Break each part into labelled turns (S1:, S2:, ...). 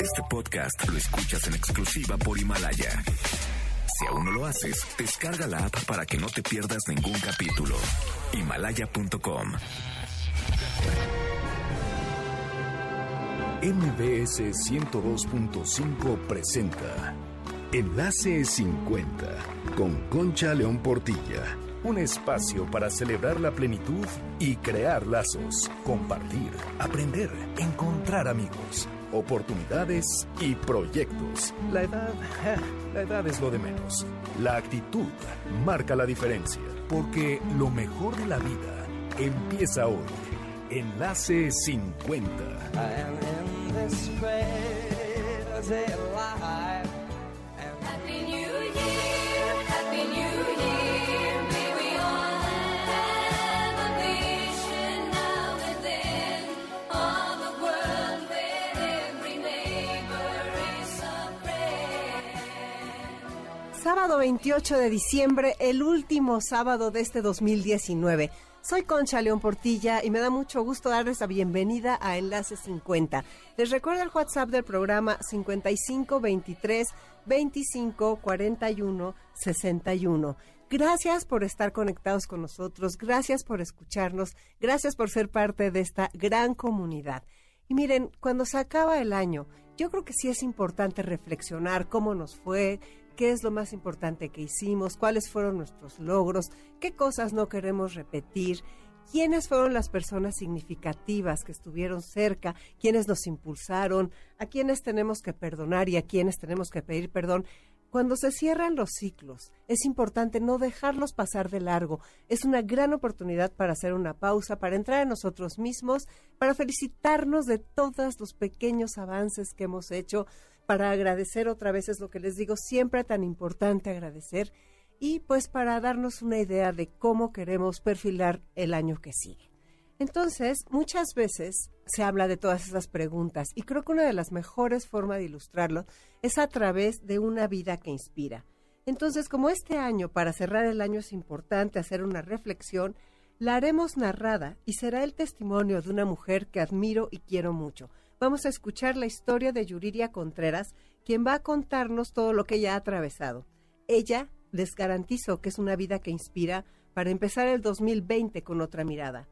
S1: Este podcast lo escuchas en exclusiva por Himalaya. Si aún no lo haces, descarga la app para que no te pierdas ningún capítulo. Himalaya.com.
S2: MBS 102.5 presenta Enlace 50 con Concha León Portilla. Un espacio para celebrar la plenitud y crear lazos, compartir, aprender, encontrar amigos, oportunidades y proyectos. La edad, la edad es lo de menos. La actitud marca la diferencia, porque lo mejor de la vida empieza hoy. Enlace 50.
S3: Happy
S4: Sábado 28 de diciembre, el último sábado de este 2019. Soy Concha León Portilla y me da mucho gusto darles la bienvenida a Enlace 50. Les recuerdo el WhatsApp del programa 5523 25 41 61. Gracias por estar conectados con nosotros, gracias por escucharnos, gracias por ser parte de esta gran comunidad. Y miren, cuando se acaba el año, yo creo que sí es importante reflexionar cómo nos fue, qué es lo más importante que hicimos, cuáles fueron nuestros logros, qué cosas no queremos repetir, quiénes fueron las personas significativas que estuvieron cerca, quiénes nos impulsaron, a quiénes tenemos que perdonar y a quiénes tenemos que pedir perdón. Cuando se cierran los ciclos, es importante no dejarlos pasar de largo. Es una gran oportunidad para hacer una pausa, para entrar en nosotros mismos, para felicitarnos de todos los pequeños avances que hemos hecho, para agradecer otra vez, es lo que les digo, siempre tan importante agradecer, y pues para darnos una idea de cómo queremos perfilar el año que sigue. Entonces, muchas veces se habla de todas esas preguntas y creo que una de las mejores formas de ilustrarlo es a través de una vida que inspira. Entonces, como este año, para cerrar el año es importante hacer una reflexión, la haremos narrada y será el testimonio de una mujer que admiro y quiero mucho. Vamos a escuchar la historia de Yuriria Contreras, quien va a contarnos todo lo que ella ha atravesado. Ella les garantizo que es una vida que inspira para empezar el 2020 con otra mirada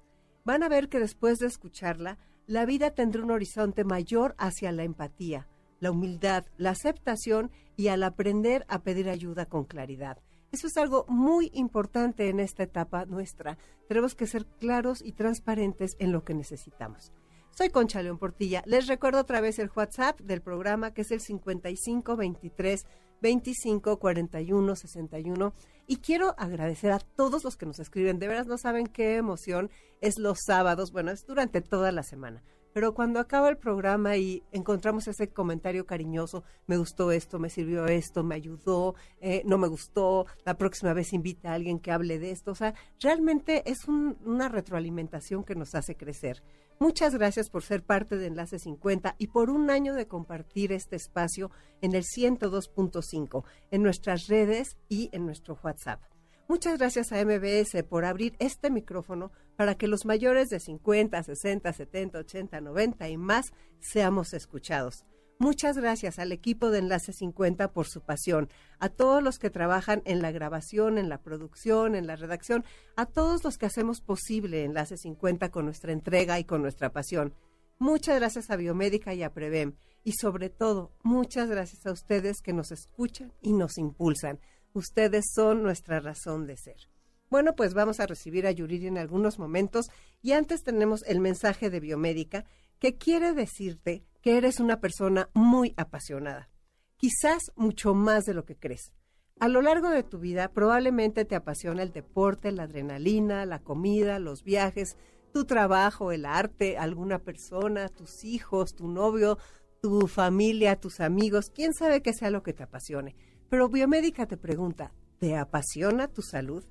S4: van a ver que después de escucharla, la vida tendrá un horizonte mayor hacia la empatía, la humildad, la aceptación y al aprender a pedir ayuda con claridad. Eso es algo muy importante en esta etapa nuestra. Tenemos que ser claros y transparentes en lo que necesitamos. Soy Concha León Portilla. Les recuerdo otra vez el WhatsApp del programa que es el 5523 25 41 61 y quiero agradecer a todos los que nos escriben. De veras no saben qué emoción es los sábados, bueno, es durante toda la semana. Pero cuando acaba el programa y encontramos ese comentario cariñoso, me gustó esto, me sirvió esto, me ayudó, eh, no me gustó, la próxima vez invita a alguien que hable de esto. O sea, realmente es un- una retroalimentación que nos hace crecer. Muchas gracias por ser parte de Enlace 50 y por un año de compartir este espacio en el 102.5, en nuestras redes y en nuestro WhatsApp. Muchas gracias a MBS por abrir este micrófono para que los mayores de 50, 60, 70, 80, 90 y más seamos escuchados. Muchas gracias al equipo de Enlace 50 por su pasión, a todos los que trabajan en la grabación, en la producción, en la redacción, a todos los que hacemos posible Enlace 50 con nuestra entrega y con nuestra pasión. Muchas gracias a Biomédica y a Prevem. Y sobre todo, muchas gracias a ustedes que nos escuchan y nos impulsan. Ustedes son nuestra razón de ser. Bueno, pues vamos a recibir a Yuriri en algunos momentos y antes tenemos el mensaje de Biomédica que quiere decirte que eres una persona muy apasionada, quizás mucho más de lo que crees. A lo largo de tu vida probablemente te apasiona el deporte, la adrenalina, la comida, los viajes, tu trabajo, el arte, alguna persona, tus hijos, tu novio, tu familia, tus amigos, quién sabe qué sea lo que te apasione. Pero Biomédica te pregunta, ¿te apasiona tu salud?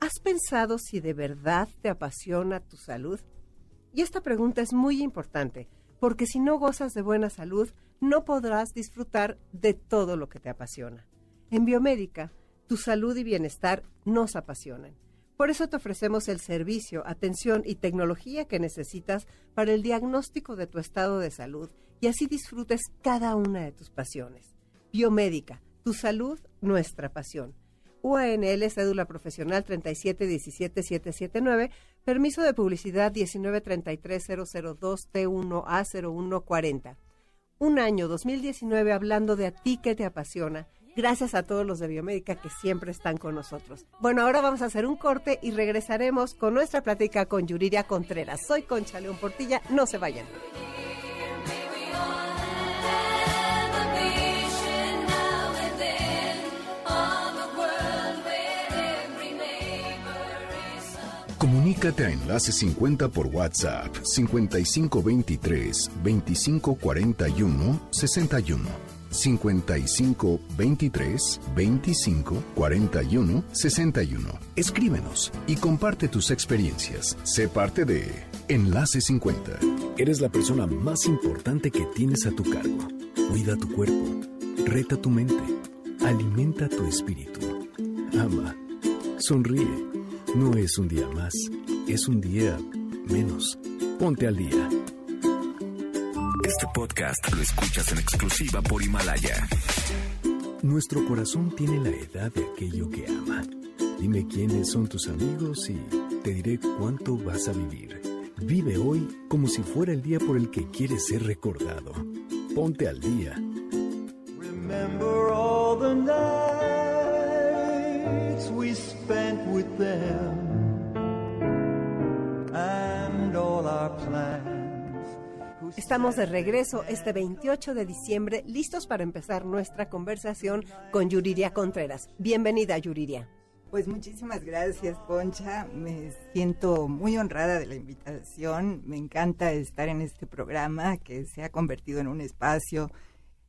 S4: ¿Has pensado si de verdad te apasiona tu salud? Y esta pregunta es muy importante, porque si no gozas de buena salud, no podrás disfrutar de todo lo que te apasiona. En Biomédica, tu salud y bienestar nos apasionan. Por eso te ofrecemos el servicio, atención y tecnología que necesitas para el diagnóstico de tu estado de salud y así disfrutes cada una de tus pasiones. Biomédica, tu salud, nuestra pasión. UANL, cédula profesional 3717779, permiso de publicidad 1933002T1A0140. Un año 2019 hablando de a ti que te apasiona. Gracias a todos los de Biomédica que siempre están con nosotros. Bueno, ahora vamos a hacer un corte y regresaremos con nuestra plática con Yuriria Contreras. Soy Concha León Portilla, no se vayan.
S2: Comunícate a Enlace 50 por WhatsApp 5523 2541 61. 5523 2541 61. Escríbenos y comparte tus experiencias. Sé parte de Enlace 50. Eres la persona más importante que tienes a tu cargo. Cuida tu cuerpo. Reta tu mente. Alimenta tu espíritu. Ama. Sonríe. No es un día más, es un día menos. Ponte al día.
S1: Este podcast lo escuchas en exclusiva por Himalaya.
S2: Nuestro corazón tiene la edad de aquello que ama. Dime quiénes son tus amigos y te diré cuánto vas a vivir. Vive hoy como si fuera el día por el que quieres ser recordado. Ponte al día.
S5: Remember all the nights we spent with them and all our plans.
S4: Estamos de regreso este 28 de diciembre, listos para empezar nuestra conversación con Yuriria Contreras. Bienvenida, Yuriria.
S6: Pues muchísimas gracias, Concha. Me siento muy honrada de la invitación. Me encanta estar en este programa que se ha convertido en un espacio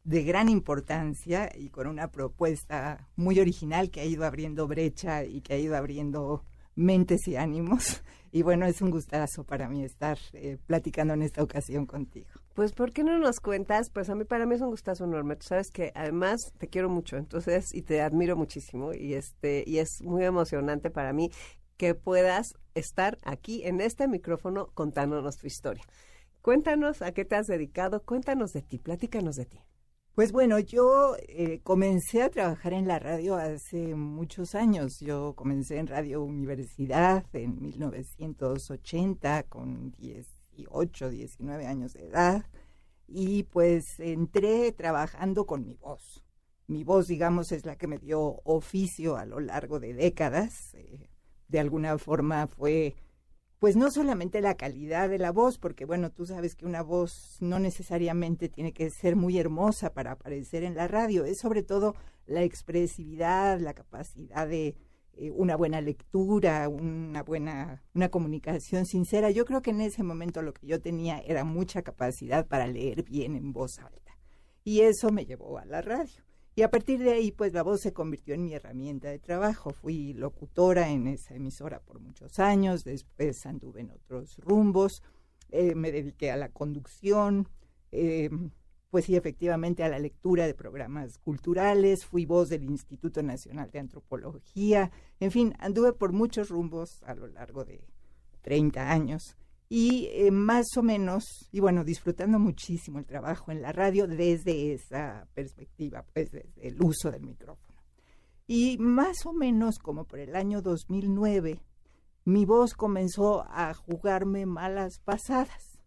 S6: de gran importancia y con una propuesta muy original que ha ido abriendo brecha y que ha ido abriendo mentes y ánimos. Y bueno, es un gustazo para mí estar eh, platicando en esta ocasión contigo.
S4: Pues, ¿por qué no nos cuentas? Pues a mí, para mí es un gustazo enorme. Tú sabes que además te quiero mucho, entonces, y te admiro muchísimo, y este, y es muy emocionante para mí que puedas estar aquí en este micrófono contándonos tu historia. Cuéntanos a qué te has dedicado, cuéntanos de ti, platícanos de ti.
S6: Pues bueno, yo eh, comencé a trabajar en la radio hace muchos años. Yo comencé en Radio Universidad en 1980 con 18, 19 años de edad y pues entré trabajando con mi voz. Mi voz, digamos, es la que me dio oficio a lo largo de décadas. eh, de alguna forma fue pues no solamente la calidad de la voz, porque bueno, tú sabes que una voz no necesariamente tiene que ser muy hermosa para aparecer en la radio, es sobre todo la expresividad, la capacidad de eh, una buena lectura, una buena, una comunicación sincera. Yo creo que en ese momento lo que yo tenía era mucha capacidad para leer bien en voz alta. Y eso me llevó a la radio. Y a partir de ahí, pues la voz se convirtió en mi herramienta de trabajo. Fui locutora en esa emisora por muchos años, después anduve en otros rumbos, eh, me dediqué a la conducción, eh, pues sí, efectivamente a la lectura de programas culturales, fui voz del Instituto Nacional de Antropología, en fin, anduve por muchos rumbos a lo largo de 30 años y eh, más o menos, y bueno, disfrutando muchísimo el trabajo en la radio desde esa perspectiva, pues desde el uso del micrófono. Y más o menos como por el año 2009, mi voz comenzó a jugarme malas pasadas.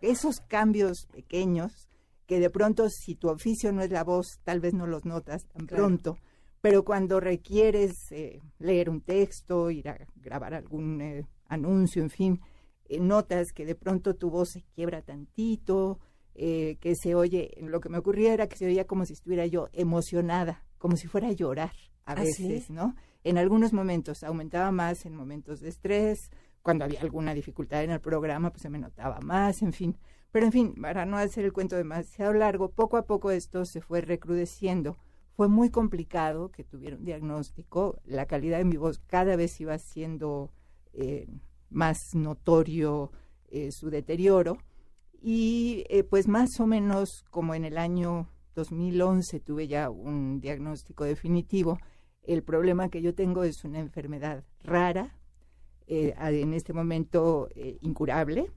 S6: Esos cambios pequeños que de pronto si tu oficio no es la voz, tal vez no los notas tan
S4: Claro.
S6: pronto, pero cuando requieres eh, leer un texto, ir a grabar algún eh, anuncio, en fin, eh, notas que de pronto tu voz se quiebra tantito, eh, que se oye, lo que me ocurría era que se oía como si estuviera yo emocionada, como si fuera a llorar a
S4: ¿Ah, sí?
S6: veces, ¿no? En algunos momentos aumentaba más en momentos de estrés, cuando había alguna dificultad en el programa, pues se me notaba más, en fin. Pero en fin, para no hacer el cuento demasiado largo, poco a poco esto se fue recrudeciendo. Fue muy complicado que tuviera un diagnóstico. La calidad de mi voz cada vez iba siendo eh, más notorio eh, su deterioro. Y eh, pues más o menos como en el año 2011 tuve ya un diagnóstico definitivo. El problema que yo tengo es una enfermedad rara, eh, en este momento eh, incurable.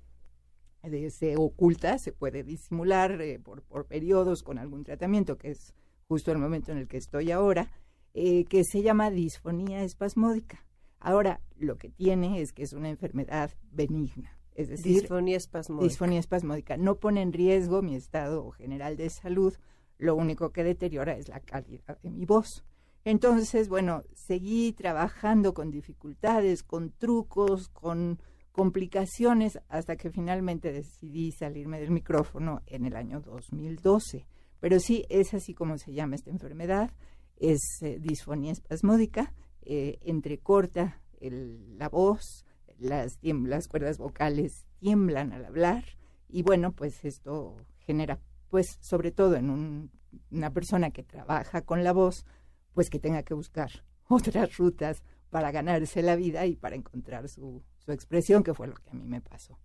S6: se oculta, se puede disimular por, por periodos con algún tratamiento, que es justo el momento en el que estoy ahora, que se llama disfonía espasmódica. Ahora, lo que tiene es que es una enfermedad benigna, es decir,
S4: Disfonía espasmódica.
S6: disfonía espasmódica. No pone en riesgo mi estado general de salud, lo único que deteriora es la calidad de mi voz. Entonces, bueno, seguí trabajando con dificultades, con trucos, con complicaciones, hasta que finalmente decidí salirme del micrófono en el año 2012. Pero sí, es así como se llama esta enfermedad, es eh, disfonía espasmódica, eh, entrecorta el- la voz, las, las cuerdas vocales tiemblan al hablar y bueno, pues esto genera, pues sobre todo en un- una persona que trabaja con la voz, pues que tenga que buscar otras rutas para ganarse la vida y para encontrar su, su expresión, que fue lo que a mí me pasó.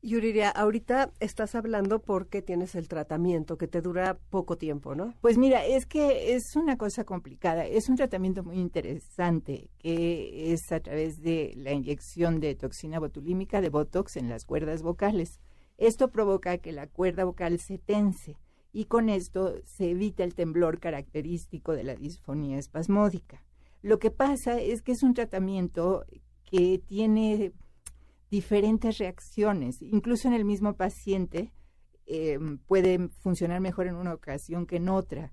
S4: Yuriria, ahorita estás hablando porque tienes el tratamiento que te dura poco tiempo, ¿no?
S6: Pues mira, es que es una cosa complicada. Es un tratamiento muy interesante que es a través de la inyección de toxina botulímica de Botox en las cuerdas vocales. Esto provoca que la cuerda vocal se tense y con esto se evita el temblor característico de la disfonía espasmódica. Lo que pasa es que es un tratamiento que tiene diferentes reacciones, incluso en el mismo paciente eh, puede funcionar mejor en una ocasión que en otra.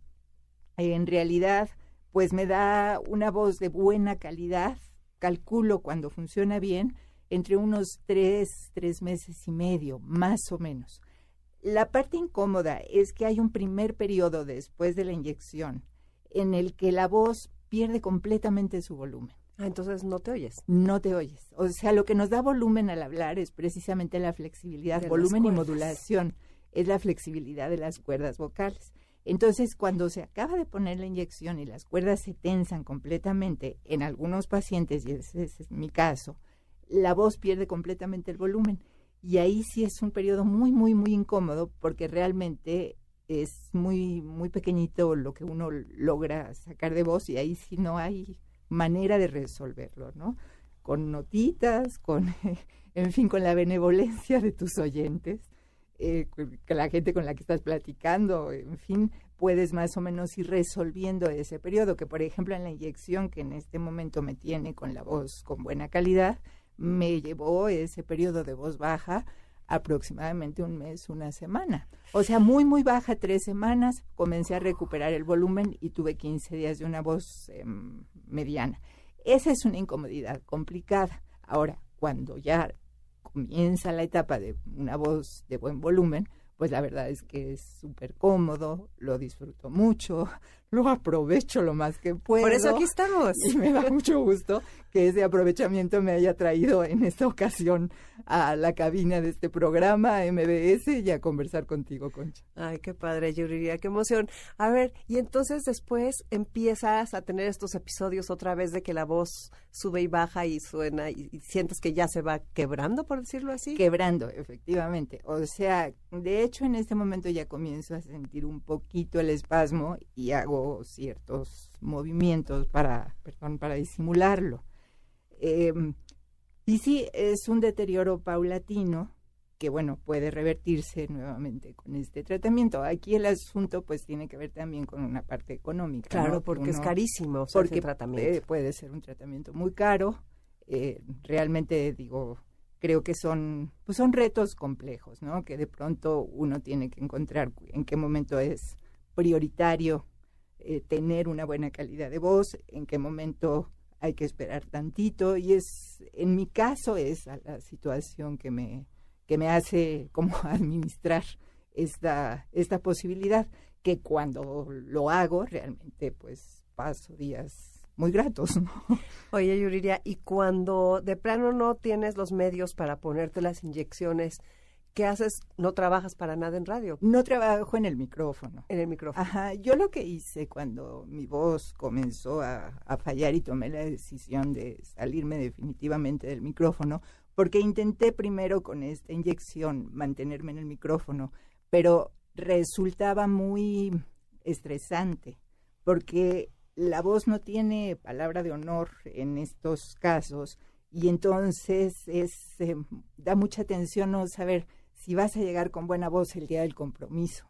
S6: En realidad, pues me da una voz de buena calidad, calculo cuando funciona bien, entre unos tres, tres meses y medio, más o menos. La parte incómoda es que hay un primer periodo después de la inyección en el que la voz pierde completamente su volumen
S4: Ah, entonces no te oyes.
S6: no te oyes. O sea, lo que nos da volumen al hablar es precisamente la flexibilidad,
S4: De
S6: volumen y modulación, es la flexibilidad de las cuerdas vocales. Entonces, cuando se acaba de poner la inyección y las cuerdas se tensan completamente, en algunos pacientes, y ese es mi caso, la voz pierde completamente el volumen. Y ahí sí es un periodo muy, muy, muy incómodo porque realmente es muy, muy pequeñito lo que uno logra sacar de voz y ahí sí no hay manera de resolverlo, ¿no? Con notitas, con, en fin, con la benevolencia de tus oyentes, eh, la gente con la que estás platicando, en fin, puedes más o menos ir resolviendo ese periodo, que por ejemplo en la inyección que en este momento me tiene con la voz con buena calidad, me llevó ese periodo de voz baja aproximadamente un mes, una semana. O sea, muy, muy baja, tres semanas, comencé a recuperar el volumen y tuve 15 días de una voz em, mediana. Esa es una incomodidad complicada. Ahora, cuando ya comienza la etapa de una voz de buen volumen, pues la verdad es que es súper cómodo, lo disfruto mucho, lo aprovecho lo más que puedo.
S4: Por eso aquí estamos.
S6: Y me da mucho gusto que ese aprovechamiento me haya traído en esta ocasión a la cabina de este programa, MBS, y a conversar contigo, Concha.
S4: Ay, qué padre, Yuriria, qué emoción. A ver, y entonces después empiezas a tener estos episodios otra vez de que la voz sube y baja y suena y, y sientes que ya se va quebrando, por decirlo así.
S6: Quebrando, efectivamente. O sea, de hecho, en este momento ya comienzo a sentir un poquito el espasmo y hago ciertos movimientos para, perdón, para disimularlo. Eh, y sí, es un deterioro paulatino que, bueno, puede revertirse nuevamente con este tratamiento. Aquí el asunto, pues, tiene que ver también con una parte económica.
S4: Claro, porque es carísimo o sea, ese
S6: porque
S4: tratamiento.
S6: puede ser un tratamiento muy caro. eh, realmente digo, creo que son, pues son retos complejos, ¿no? Que de pronto uno tiene que encontrar en qué momento es prioritario eh, tener una buena calidad de voz, en qué momento hay que esperar tantito y es, en mi caso, es la situación que me, que me hace como administrar esta, esta posibilidad que cuando lo hago realmente pues paso días muy gratos, ¿no?
S4: Oye, Yuriria, y cuando de plano no tienes los medios para ponerte las inyecciones, ¿qué haces? ¿No trabajas para nada en radio?
S6: No trabajo en el micrófono.
S4: En el micrófono.
S6: Ajá, yo lo que hice cuando mi voz comenzó a, a fallar y tomé la decisión de salirme definitivamente del micrófono, porque intenté primero con esta inyección mantenerme en el micrófono, pero resultaba muy estresante, porque la voz no tiene palabra de honor en estos casos y entonces es, eh, da mucha tensión no saber si vas a llegar con buena voz el día del compromiso.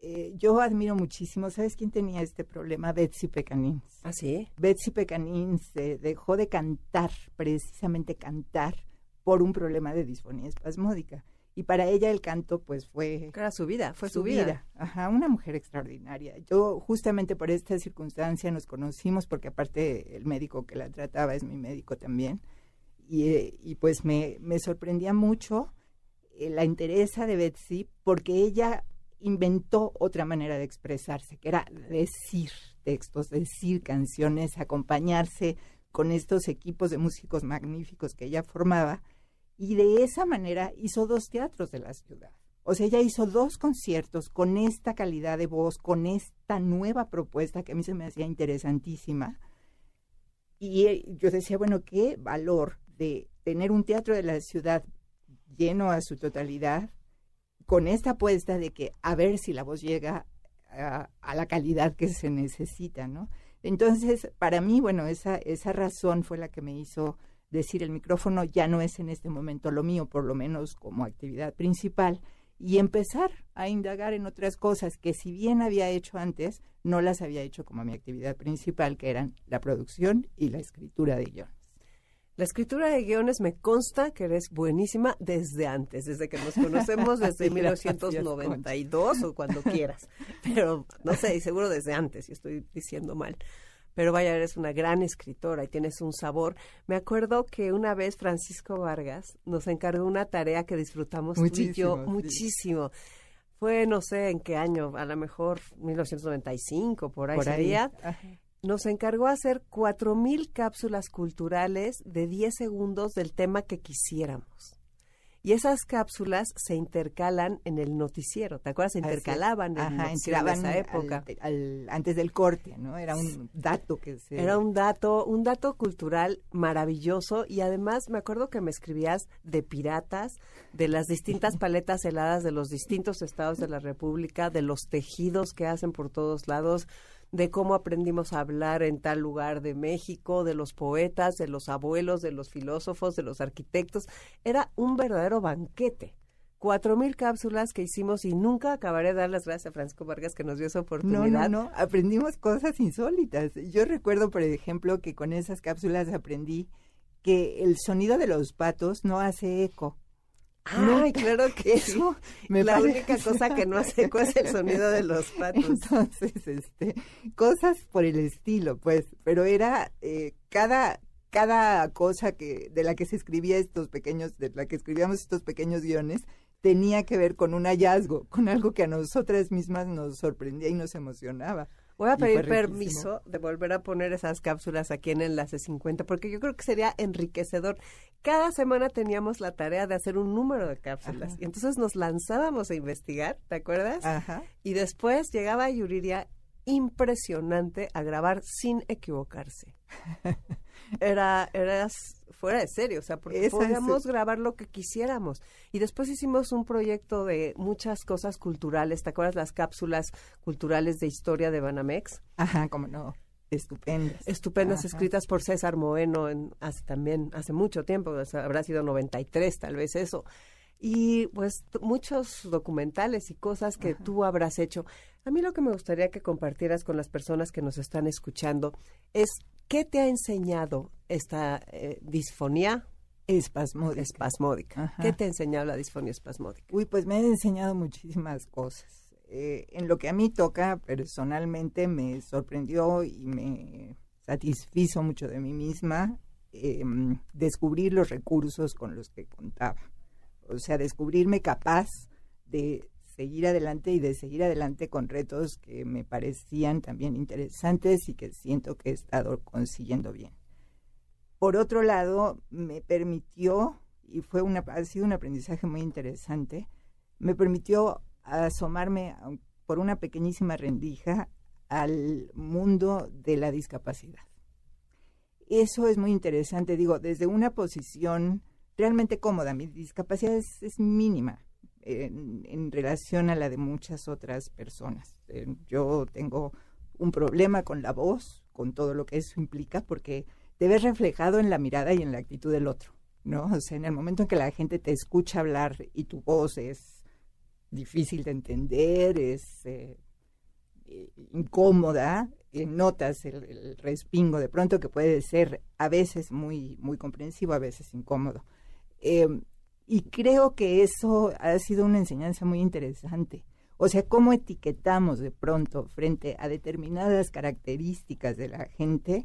S6: Eh, yo admiro muchísimo, ¿sabes quién tenía este problema? Betsy Pecanins.
S4: ¿Ah, sí?
S6: Betsy Pecanins se dejó de cantar, precisamente cantar, por un problema de disfonía espasmódica. Y para ella el canto, pues, fue
S4: Era su vida, fue su, vida.
S6: Ajá, una mujer extraordinaria. Yo justamente por esta circunstancia nos conocimos porque aparte el médico que la trataba es mi médico también. Y, eh, y pues me, me sorprendía mucho eh, la interesa de Betsy porque ella inventó otra manera de expresarse, que era decir textos, decir canciones, acompañarse con estos equipos de músicos magníficos que ella formaba y de esa manera hizo dos teatros de la ciudad. O sea, ella hizo dos conciertos con esta calidad de voz, con esta nueva propuesta que a mí se me hacía interesantísima. Y eh, yo decía, bueno, qué valor de tener un teatro de la ciudad lleno a su totalidad, con esta apuesta de que a ver si la voz llega a, la calidad que se necesita, ¿no? Entonces, para mí, bueno, esa, esa razón fue la que me hizo decir el micrófono ya no es en este momento lo mío, por lo menos como actividad principal, y empezar a indagar en otras cosas que si bien había hecho antes, no las había hecho como mi actividad principal, que eran la producción y la escritura de guiones.
S4: La escritura de guiones me consta que eres buenísima desde antes, desde que nos conocemos, desde
S6: Gracias,
S4: 1992 o cuando quieras. Pero no sé, y seguro desde antes, si estoy diciendo mal. Pero vaya, eres una gran escritora y tienes un sabor. Me acuerdo que una vez Francisco Vargas nos encargó una tarea que disfrutamos tú y yo
S6: Muchísimo, sí.
S4: muchísimo. Fue no sé en qué año, a lo mejor 1995, por ahí
S6: Por ahí.
S4: sería
S6: Ajá.
S4: Nos encargó hacer cuatro mil cápsulas culturales de 10 segundos del tema que quisiéramos. Y esas cápsulas se intercalan en el noticiero, ¿te acuerdas? Se intercalaban en
S6: Ajá,
S4: esa época.
S6: al- al- antes del corte, ¿no? Era un dato que se...
S4: Era un dato, un dato cultural maravilloso y además me acuerdo que me escribías de piratas, de las distintas paletas heladas de los distintos estados de la República, de los tejidos que hacen por todos lados, de cómo aprendimos a hablar en tal lugar de México, de los poetas, de los abuelos, de los filósofos, de los arquitectos. Era un verdadero banquete. Cuatro mil cápsulas que hicimos y nunca acabaré de dar las gracias a Francisco Vargas que nos dio esa
S6: No,
S4: oportunidad.
S6: no, no, aprendimos cosas insólitas. Yo recuerdo, por ejemplo, que con esas cápsulas aprendí que el sonido de los patos no hace eco.
S4: Ay, claro que.
S6: Eso me
S4: la
S6: parece-
S4: única cosa que no hace eco es el sonido de los patos.
S6: Entonces, este, cosas por el estilo, pues, pero era eh, cada cada cosa que de la que se escribía estos pequeños, de la que escribíamos estos pequeños guiones, tenía que ver con un hallazgo, con algo que a nosotras mismas nos sorprendía y nos emocionaba.
S4: Voy a pedir
S6: riquísimo.
S4: permiso de volver a poner esas cápsulas aquí en Enlace 50, porque yo creo que sería enriquecedor. Cada semana teníamos la tarea de hacer un número de cápsulas,
S6: Ajá.
S4: y entonces nos lanzábamos a investigar, ¿te acuerdas?
S6: Ajá.
S4: Y después llegaba Yuriria impresionante a grabar sin equivocarse. Era, era s- fuera de serio, o sea, porque
S6: Esa es-
S4: podíamos grabar lo que quisiéramos. Y después hicimos un proyecto de muchas cosas culturales. ¿Te acuerdas las cápsulas culturales de historia de Banamex?
S6: Ajá, como no, estupendas.
S4: Estupendas,
S6: Ajá.
S4: escritas por César Moeno en, hace también, hace mucho tiempo, o sea, habrá sido 93 tal vez eso. Y pues muchos documentales y cosas que tú habrás hecho. A mí lo que me gustaría que compartieras con las personas que nos están escuchando es qué te ha enseñado esta eh, disfonía
S6: Espasmódica.
S4: espasmódica.
S6: Ajá.
S4: ¿Qué te ha enseñado la disfonía espasmódica?
S6: Uy, pues me han enseñado muchísimas cosas. Eh, en lo que a mí toca, personalmente me sorprendió y me satisfizo mucho de mí misma eh, descubrir los recursos con los que contaba. O sea, descubrirme capaz de seguir adelante y de seguir adelante con retos que me parecían también interesantes y que siento que he estado consiguiendo bien. Por otro lado, me permitió, y fue una, ha sido un aprendizaje muy interesante, me permitió asomarme por una pequeñísima rendija al mundo de la discapacidad. Eso es muy interesante, digo, desde una posición realmente cómoda. Mi discapacidad es, es mínima en, relación a la de muchas otras personas. Eh, yo tengo un problema con la voz, con todo lo que eso implica, porque te ves reflejado en la mirada y en la actitud del otro. ¿no? O sea, en el momento en que la gente te escucha hablar y tu voz es difícil de entender, es eh, incómoda, eh, notas el, respingo de pronto que puede ser a veces muy, muy comprensivo, a veces incómodo. Eh, y creo que eso ha sido una enseñanza muy interesante. O sea, cómo etiquetamos de pronto frente a determinadas características de la gente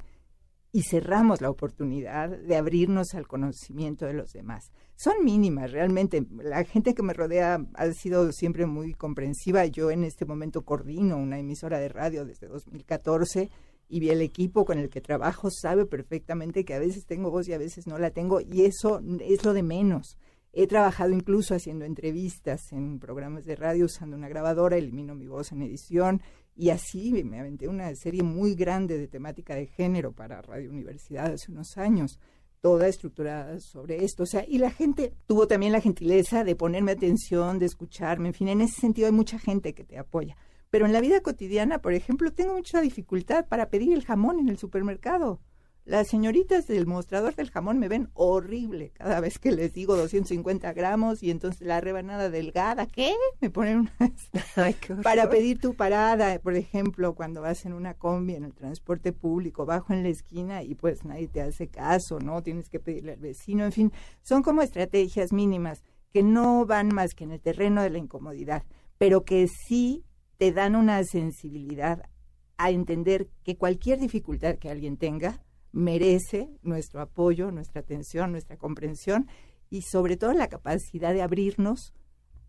S6: y cerramos la oportunidad de abrirnos al conocimiento de los demás. Son mínimas, realmente. La gente que me rodea ha sido siempre muy comprensiva. Yo en este momento coordino una emisora de radio desde 2014 y el equipo con el que trabajo sabe perfectamente que a veces tengo voz y a veces no la tengo y eso es lo de menos. He trabajado incluso haciendo entrevistas en programas de radio usando una grabadora, elimino mi voz en edición y así me aventé una serie muy grande de temática de género para Radio Universidad hace unos años, toda estructurada sobre esto. O sea, y la gente tuvo también la gentileza de ponerme atención, de escucharme, en fin, en ese sentido hay mucha gente que te apoya. Pero en la vida cotidiana, por ejemplo, tengo mucha dificultad para pedir el jamón en el supermercado. Las señoritas del mostrador del jamón me ven horrible cada vez que les digo 250 gramos y entonces la rebanada delgada, ¿qué? Me ponen una...
S4: Ay.
S6: Para pedir tu parada, por ejemplo, cuando vas en una combi, en el transporte público, bajo en la esquina y pues nadie te hace caso, ¿no? Tienes que pedirle al vecino, en fin, son como estrategias mínimas que no van más que en el terreno de la incomodidad, pero que sí te dan una sensibilidad a entender que cualquier dificultad que alguien tenga merece nuestro apoyo, nuestra atención, nuestra comprensión y sobre todo la capacidad de abrirnos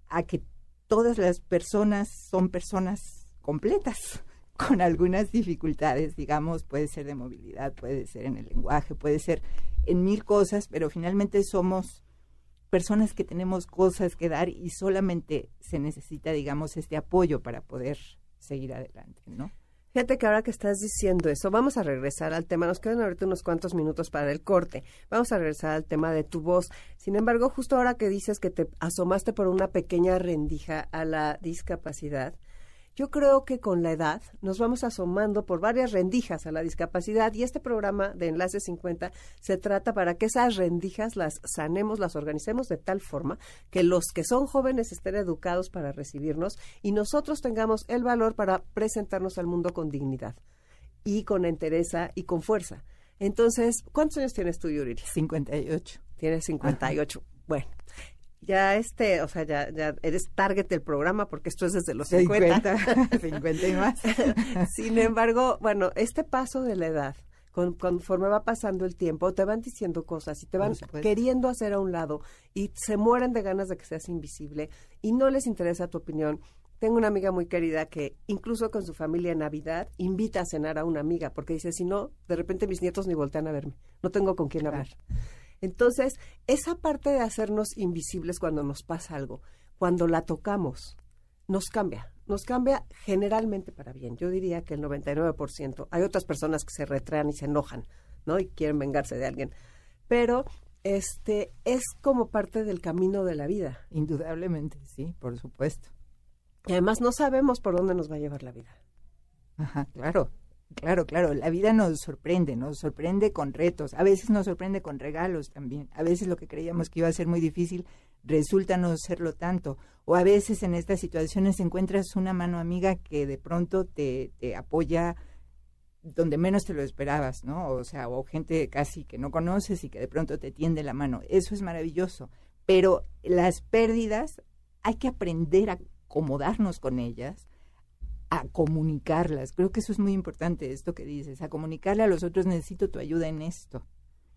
S6: a que todas las personas son personas completas con algunas dificultades, digamos, puede ser de movilidad, puede ser en el lenguaje, puede ser en mil cosas, pero finalmente somos personas que tenemos cosas que dar y solamente se necesita, digamos, este apoyo para poder seguir adelante, ¿no?
S4: Fíjate que ahora que estás diciendo eso, vamos a regresar al tema. Nos quedan ahorita unos cuantos minutos para el corte. Vamos a regresar al tema de tu voz. Sin embargo, justo ahora que dices que te asomaste por una pequeña rendija a la discapacidad, yo creo que con la edad nos vamos asomando por varias rendijas a la discapacidad y este programa de Enlace 50 se trata para que esas rendijas las sanemos, las organicemos de tal forma que los que son jóvenes estén educados para recibirnos y nosotros tengamos el valor para presentarnos al mundo con dignidad y con entereza y con fuerza. Entonces, ¿cuántos años tienes tú, Yuri?
S6: 58.
S4: Tienes 58. Bueno, ya este, o sea, ya, ya eres target del programa porque esto es desde los 50.
S6: 50, 50 y más.
S4: Sin embargo, bueno, este paso de la edad, con- conforme va pasando el tiempo, te van diciendo cosas y te van queriendo hacer a un lado y se mueren de ganas de que seas invisible y no les interesa tu opinión. Tengo una amiga muy querida que incluso con su familia en Navidad invita a cenar a una amiga porque dice, si no, de repente mis nietos ni voltean a verme, no tengo con quién hablar. Entonces, esa parte de hacernos invisibles cuando nos pasa algo, cuando la tocamos, nos cambia. Nos cambia generalmente para bien. Yo diría que el 99%. Hay otras personas que se retraen y se enojan, ¿no? Y quieren vengarse de alguien. Pero este es como parte del camino de la vida.
S6: Indudablemente, sí, por supuesto.
S4: Y además no sabemos por dónde nos va a llevar la vida.
S6: Ajá, claro, claro, claro. La vida nos sorprende, nos sorprende con retos. A veces nos sorprende con regalos también. A veces lo que creíamos que iba a ser muy difícil resulta no serlo tanto. O a veces en estas situaciones encuentras una mano amiga que de pronto te, te apoya donde menos te lo esperabas, ¿no? O sea, o gente casi que no conoces y que de pronto te tiende la mano. Eso es maravilloso. Pero las pérdidas hay que aprender a acomodarnos con ellas, a comunicarlas. Creo que eso es muy importante, esto que dices, a comunicarle a los otros, necesito tu ayuda en esto.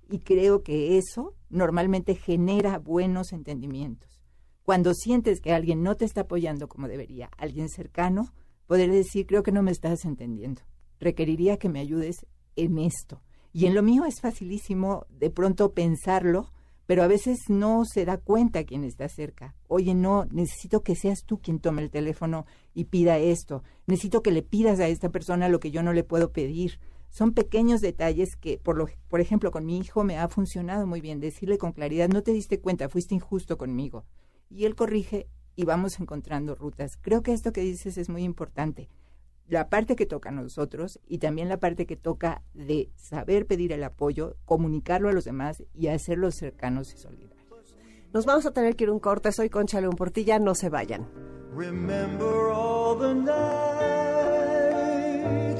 S6: Y creo que eso normalmente genera buenos entendimientos. Cuando sientes que alguien no te está apoyando como debería, alguien cercano, poder decir, creo que no me estás entendiendo. Requeriría que me ayudes en esto. Y en lo mío es facilísimo de pronto pensarlo, pero a veces no se da cuenta quien está cerca. Oye, no, necesito que seas tú quien tome el teléfono y pida esto. Necesito que le pidas a esta persona lo que yo no le puedo pedir. Son pequeños detalles que, por, lo, por ejemplo, con mi hijo me ha funcionado muy bien. Decirle con claridad, no te diste cuenta, fuiste injusto conmigo. Y él corrige y vamos encontrando rutas. Creo que esto que dices es muy importante. La parte que toca a nosotros y también la parte que toca de saber pedir el apoyo, comunicarlo a los demás y hacerlos cercanos y solidarios.
S4: Nos vamos a tener que ir un corte. Soy Concha León Portilla. No se vayan.
S5: Remember all the nights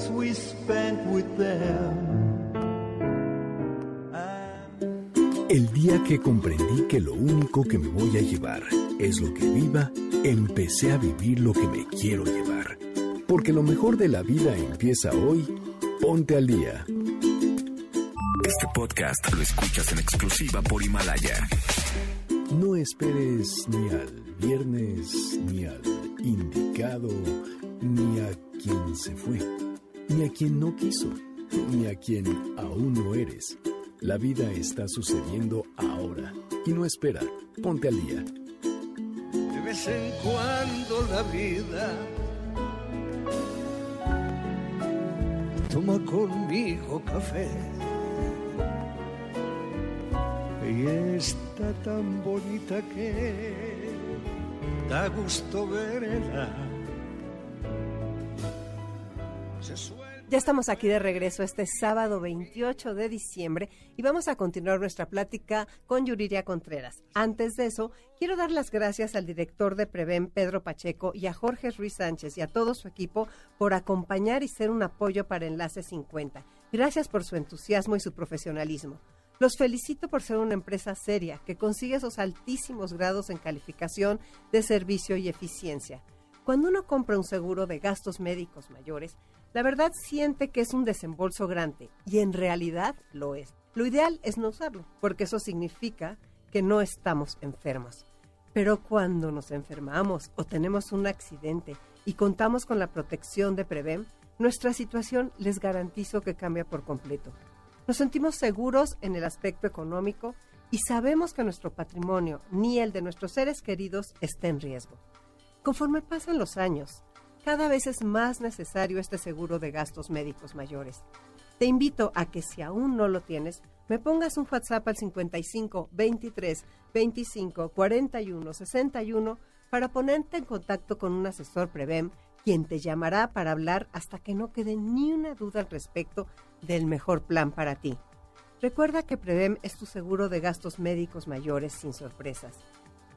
S5: we spent with them.
S2: El día que comprendí que lo único que me voy a llevar es lo que viva, empecé a vivir lo que me quiero llevar. Porque lo mejor de la vida empieza hoy. Ponte al día.
S1: Este podcast lo escuchas en exclusiva por Himalaya.
S2: No esperes ni al viernes, ni al indicado, ni a quien se fue, ni a quien no quiso, ni a quien aún no eres. La vida está sucediendo ahora y no espera. Ponte al día.
S7: De vez en cuando la vida toma conmigo café. Y está tan bonita que da gusto verla. Se suelta.
S4: Ya estamos aquí de regreso este sábado 28 de diciembre y vamos a continuar nuestra plática con Yuriria Contreras. Antes de eso, quiero dar las gracias al director de Preven, Pedro Pacheco, y a Jorge Ruiz Sánchez y a todo su equipo por acompañar y ser un apoyo para Enlace 50. Gracias por su entusiasmo y su profesionalismo. Los felicito por ser una empresa seria que consigue esos altísimos grados en calificación de servicio y eficiencia. Cuando uno compra un seguro de gastos médicos mayores, la verdad siente que es un desembolso grande y en realidad lo es. Lo ideal es no usarlo, porque eso significa que no estamos enfermos. Pero cuando nos enfermamos o tenemos un accidente y contamos con la protección de Prevem, nuestra situación les garantizo que cambia por completo. Nos sentimos seguros en el aspecto económico y sabemos que nuestro patrimonio ni el de nuestros seres queridos está en riesgo. Conforme pasan los años, cada vez es más necesario este seguro de gastos médicos mayores. Te invito a que si aún no lo tienes, me pongas un WhatsApp al 55 23 25 41 61 para ponerte en contacto con un asesor Prevem, quien te llamará para hablar hasta que no quede ni una duda al respecto del mejor plan para ti. Recuerda que Prevem es tu seguro de gastos médicos mayores sin sorpresas.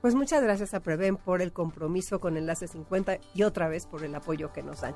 S4: Pues muchas gracias a Prevem por el compromiso con Enlace 50 y otra vez por el apoyo que nos dan.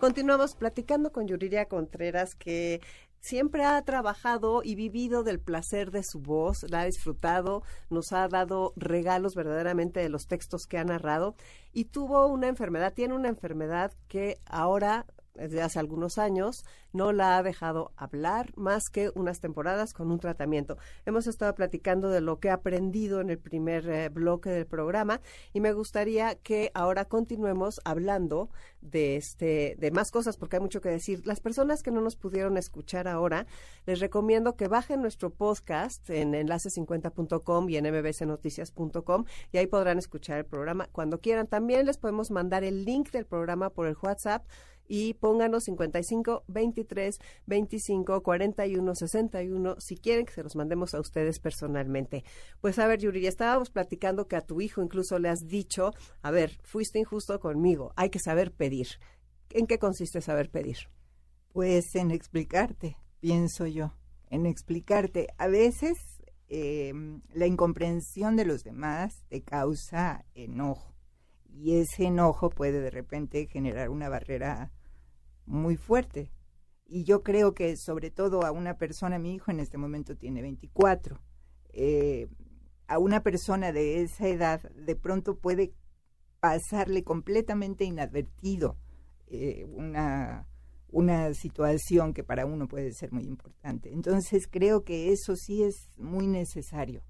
S4: Continuamos platicando con Yuriria Contreras que siempre ha trabajado y vivido del placer de su voz, la ha disfrutado, nos ha dado regalos verdaderamente de los textos que ha narrado y tuvo una enfermedad, tiene una enfermedad que ahora desde hace algunos años no la ha dejado hablar más que unas temporadas con un tratamiento. Hemos estado platicando de lo que ha aprendido en el primer eh, bloque del programa y me gustaría que ahora continuemos hablando de este de más cosas porque hay mucho que decir. Las personas que no nos pudieron escuchar ahora, les recomiendo que bajen nuestro podcast en enlace50.com y en mbsnoticias.com y ahí podrán escuchar el programa cuando quieran. También les podemos mandar el link del programa por el WhatsApp y pónganos 55 23 25 41 61 si quieren que se los mandemos a ustedes personalmente. Pues a ver, Yuri, ya estábamos platicando que a tu hijo incluso le has dicho, a ver, fuiste injusto conmigo, hay que saber pedir. ¿En qué consiste saber pedir?
S6: Pues en explicarte, pienso yo, en explicarte. A veces eh, la incomprensión de los demás te causa enojo y ese enojo puede de repente generar una barrera muy fuerte. Y yo creo que sobre todo a una persona, mi hijo en este momento tiene 24, eh, a una persona de esa edad de pronto puede pasarle completamente inadvertido eh, una, una situación que para uno puede ser muy importante. Entonces creo que eso sí es muy necesario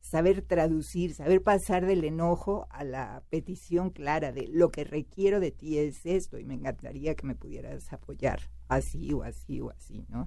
S6: saber traducir, saber pasar del enojo a la petición clara de lo que requiero de ti es esto y me encantaría que me pudieras apoyar así o así o así, ¿no?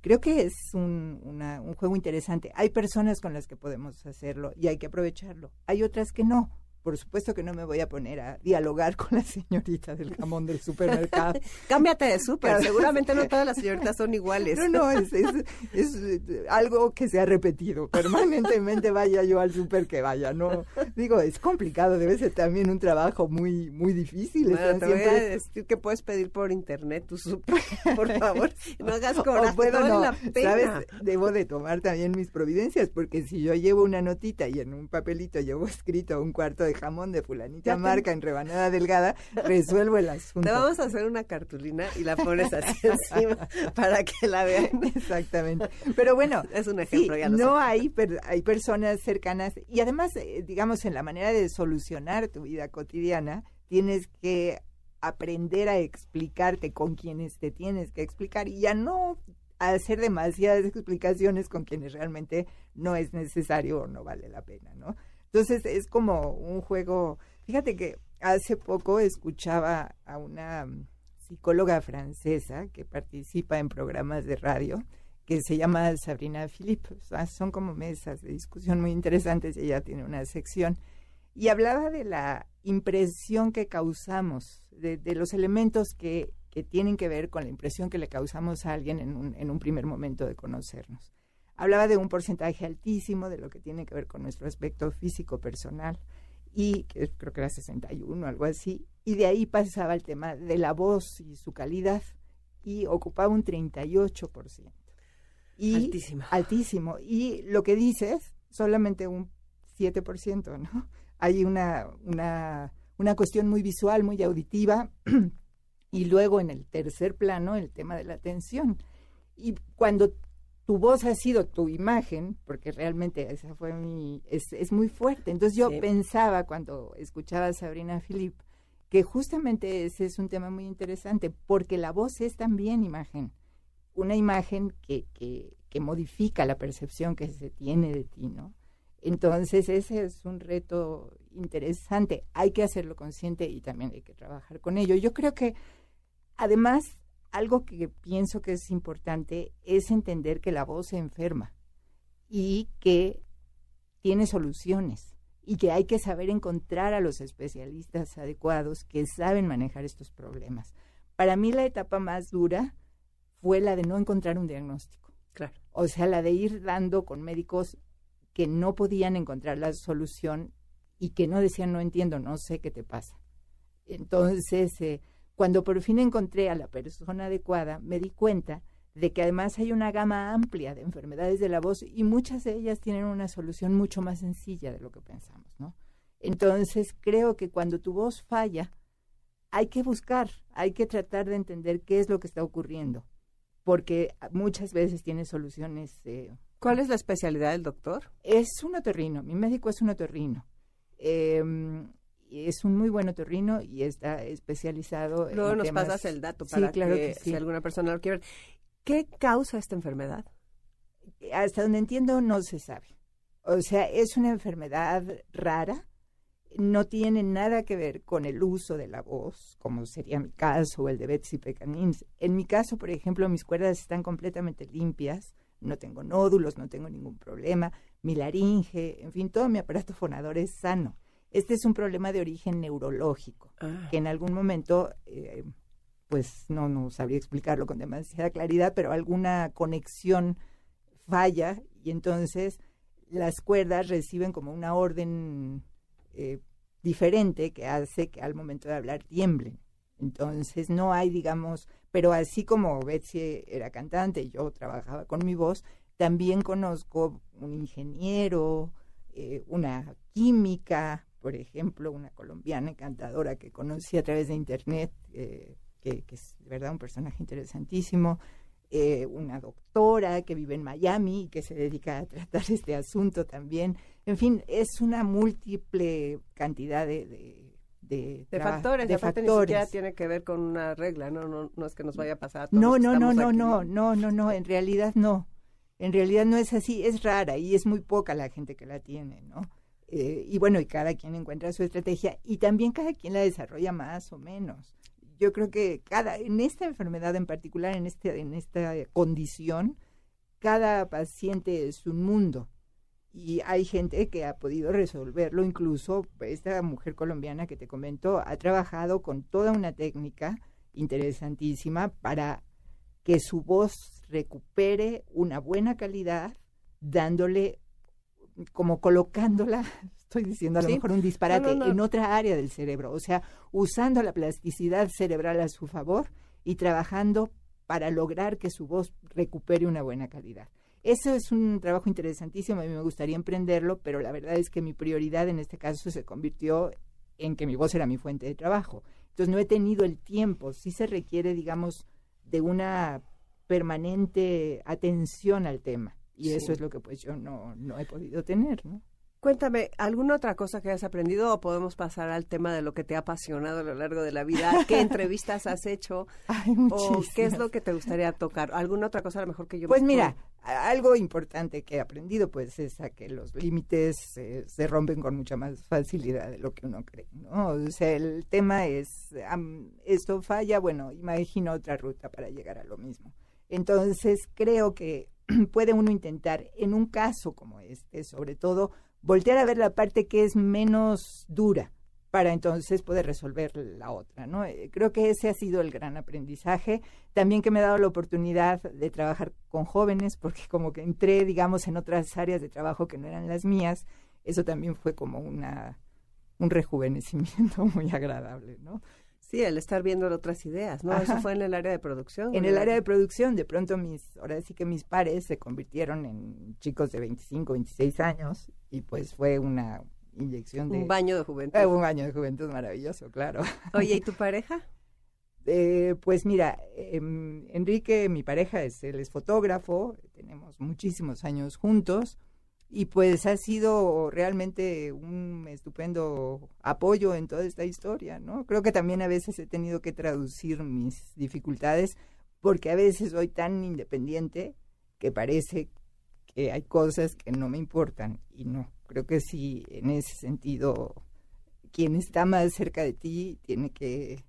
S6: Creo que es un, una- un juego interesante. Hay personas con las que podemos hacerlo y hay que aprovecharlo. Hay otras que no. Por supuesto que no me voy a poner a dialogar con la señorita del jamón del supermercado.
S4: Cámbiate de súper. Seguramente no todas las señoritas son iguales.
S6: No, no, es, es- es, eh, algo que se ha repetido. Permanentemente vaya yo al súper que vaya. No, digo, es complicado, debe ser también un trabajo muy, muy difícil.
S4: Bueno, te voy a decir que puedes pedir por internet tu súper, por favor. No hagas coraje, vale
S6: no,
S4: la pena.
S6: ¿sabes? Debo de tomar también mis providencias, porque si yo llevo una notita y en un papelito llevo escrito un cuarto de jamón de fulanita marca en rebanada delgada, resuelvo el asunto.
S4: Te vamos a hacer una cartulina y la pones así encima para que la vean.
S6: Exactamente. Pero bueno,
S4: Es un
S6: sí,
S4: ejemplo, ya lo
S6: no
S4: sé.
S6: hay, per- hay personas cercanas y además, eh, digamos, en la manera de solucionar tu vida cotidiana, tienes que aprender a explicarte con quienes te tienes que explicar y ya no hacer demasiadas explicaciones con quienes realmente no es necesario o no vale la pena, ¿no? Entonces es como un juego, fíjate que hace poco escuchaba a una psicóloga francesa que participa en programas de radio que se llama Sabrina Philippe. Son como mesas de discusión muy interesantes ella tiene una sección. Y hablaba de la impresión que causamos, de, de los elementos que, que tienen que ver con la impresión que le causamos a alguien en un, en un primer momento de conocernos. Hablaba de un porcentaje altísimo de lo que tiene que ver con nuestro aspecto físico personal y que creo que era 61, algo así, y de ahí pasaba el tema de la voz y su calidad y ocupaba un 38%. Y
S4: Altísimo.
S6: altísimo. Y lo que dices, solamente un 7%, ¿no? Hay una, una, una cuestión muy visual, muy auditiva, y luego en el tercer plano el tema de la atención. Y cuando tu voz ha sido tu imagen, porque realmente esa fue mi, es, es muy fuerte. Entonces yo
S4: Sí.
S6: pensaba cuando escuchaba a Sabrina Philip que justamente ese es un tema muy interesante, porque la voz es también imagen una imagen que, que, que modifica la percepción que se tiene de ti, ¿no? Entonces ese es un reto interesante. Hay que hacerlo consciente y también hay que trabajar con ello. Yo creo que además algo que pienso que es importante es entender que la voz se enferma y que tiene soluciones y que hay que saber encontrar a los especialistas adecuados que saben manejar estos problemas. Para mí la etapa más dura fue la de no encontrar un diagnóstico.
S4: Claro.
S6: O sea, la de ir dando con médicos que no podían encontrar la solución y que no decían, no entiendo, no sé qué te pasa. Entonces, eh, cuando por fin encontré a la persona adecuada, me di cuenta de que además hay una gama amplia de enfermedades de la voz y muchas de ellas tienen una solución mucho más sencilla de lo que pensamos, ¿no? Entonces, creo que cuando tu voz falla, hay que buscar, hay que tratar de entender qué es lo que está ocurriendo, porque muchas veces tiene soluciones. eh,
S4: ¿Cuál es la especialidad del doctor?
S6: es un otorrino, mi médico es un otorrino. Eh, y es un muy buen otorrino y está especializado
S4: Luego
S6: en
S4: nos
S6: temas-
S4: pasas el dato
S6: Sí,
S4: para
S6: claro
S4: que,
S6: que sí.
S4: si alguna persona lo quiere ver. ¿Qué causa esta enfermedad?
S6: hasta donde entiendo no se sabe. O sea, es una enfermedad rara, no tiene nada que ver con el uso de la voz, como sería mi caso o el de Betsy Pecanins. En mi caso, por ejemplo, mis cuerdas están completamente limpias, no tengo nódulos, no tengo ningún problema, mi laringe, en fin, todo mi aparato fonador es sano. Este es un problema de origen neurológico
S4: Ah.
S6: que en algún momento, eh, pues no, no sabría explicarlo con demasiada claridad, pero alguna conexión falla y entonces las cuerdas reciben como una orden eh, diferente que hace que al momento de hablar tiemblen. Entonces no hay, digamos, pero así como Betsy era cantante y yo trabajaba con mi voz, también conozco un ingeniero, eh, una química, por ejemplo, una colombiana encantadora que conocí a través de internet, eh, que, que es de verdad un personaje interesantísimo, eh, una doctora que vive en Miami y que se dedica a tratar este asunto también. En fin, es una múltiple cantidad de, de, de,
S4: factores,
S6: de
S4: aparte ni siquiera
S6: factores.
S4: tiene que ver con una regla, no, no, no es que nos vaya a pasar a todos
S6: No, no, no, no,
S4: aquí.
S6: no, no, no, no, en realidad no. En realidad no es así, es rara y es muy poca la gente que la tiene, ¿no? Eh, y bueno, y cada quien encuentra su estrategia y también cada quien la desarrolla más o menos. Yo creo que cada, en esta enfermedad en particular, en, este, en esta condición, cada paciente es un mundo y hay gente que ha podido resolverlo, incluso esta mujer colombiana que te comento ha trabajado con toda una técnica interesantísima para que su voz recupere una buena calidad, dándole, como colocándola, estoy diciendo a lo
S4: Sí.
S6: mejor un disparate,
S4: No, no, no.
S6: en otra área del cerebro, o sea, usando la plasticidad cerebral a su favor y trabajando para lograr que su voz recupere una buena calidad. Eso es un trabajo interesantísimo, a mí me gustaría emprenderlo, pero la verdad es que mi prioridad en este caso se convirtió en que mi voz era mi fuente de trabajo. Entonces no he tenido el tiempo, sí se requiere, digamos, de una permanente atención al tema. Y
S4: Sí.
S6: eso es lo que pues yo no, no he podido tener, ¿no?
S4: Cuéntame, ¿alguna otra cosa que hayas aprendido o podemos pasar al tema de lo que te ha apasionado a lo largo de la vida? ¿Qué entrevistas has hecho?
S6: Hay
S4: ¿O qué es lo que te gustaría tocar? ¿Alguna otra cosa a lo mejor que yo me
S6: Pues mira, algo importante que he aprendido pues es a que los límites eh, se rompen con mucha más facilidad de lo que uno cree, ¿no? O sea, el tema es, esto falla, bueno, imagino otra ruta para llegar a lo mismo. Entonces, creo que puede uno intentar, en un caso como este, sobre todo, voltear a ver la parte que es menos dura para entonces poder resolver la otra, ¿no? Eh, Creo que ese ha sido el gran aprendizaje. También que me he dado la oportunidad de trabajar con jóvenes, porque como que entré, digamos, en otras áreas de trabajo que no eran las mías, eso también fue como una un rejuvenecimiento muy agradable, ¿no?
S4: Sí, el estar viendo otras ideas, ¿no? Eso fue en el área de producción.
S6: En el área de producción, de pronto mis, ahora sí que mis pares se convirtieron en chicos de 25, 26 años y pues fue una inyección de
S4: Un baño de juventud.
S6: Eh, un baño de juventud maravilloso, claro.
S4: Oye, ¿y tu pareja?
S6: Eh, pues mira, em, Enrique, mi pareja, es, él es fotógrafo, tenemos muchísimos años juntos y pues ha sido realmente un estupendo apoyo en toda esta historia, ¿no? Creo que también a veces he tenido que traducir mis dificultades porque a veces soy tan independiente que parece que hay cosas que no me importan y no. Creo que sí, en ese sentido, quien está más cerca de ti tiene que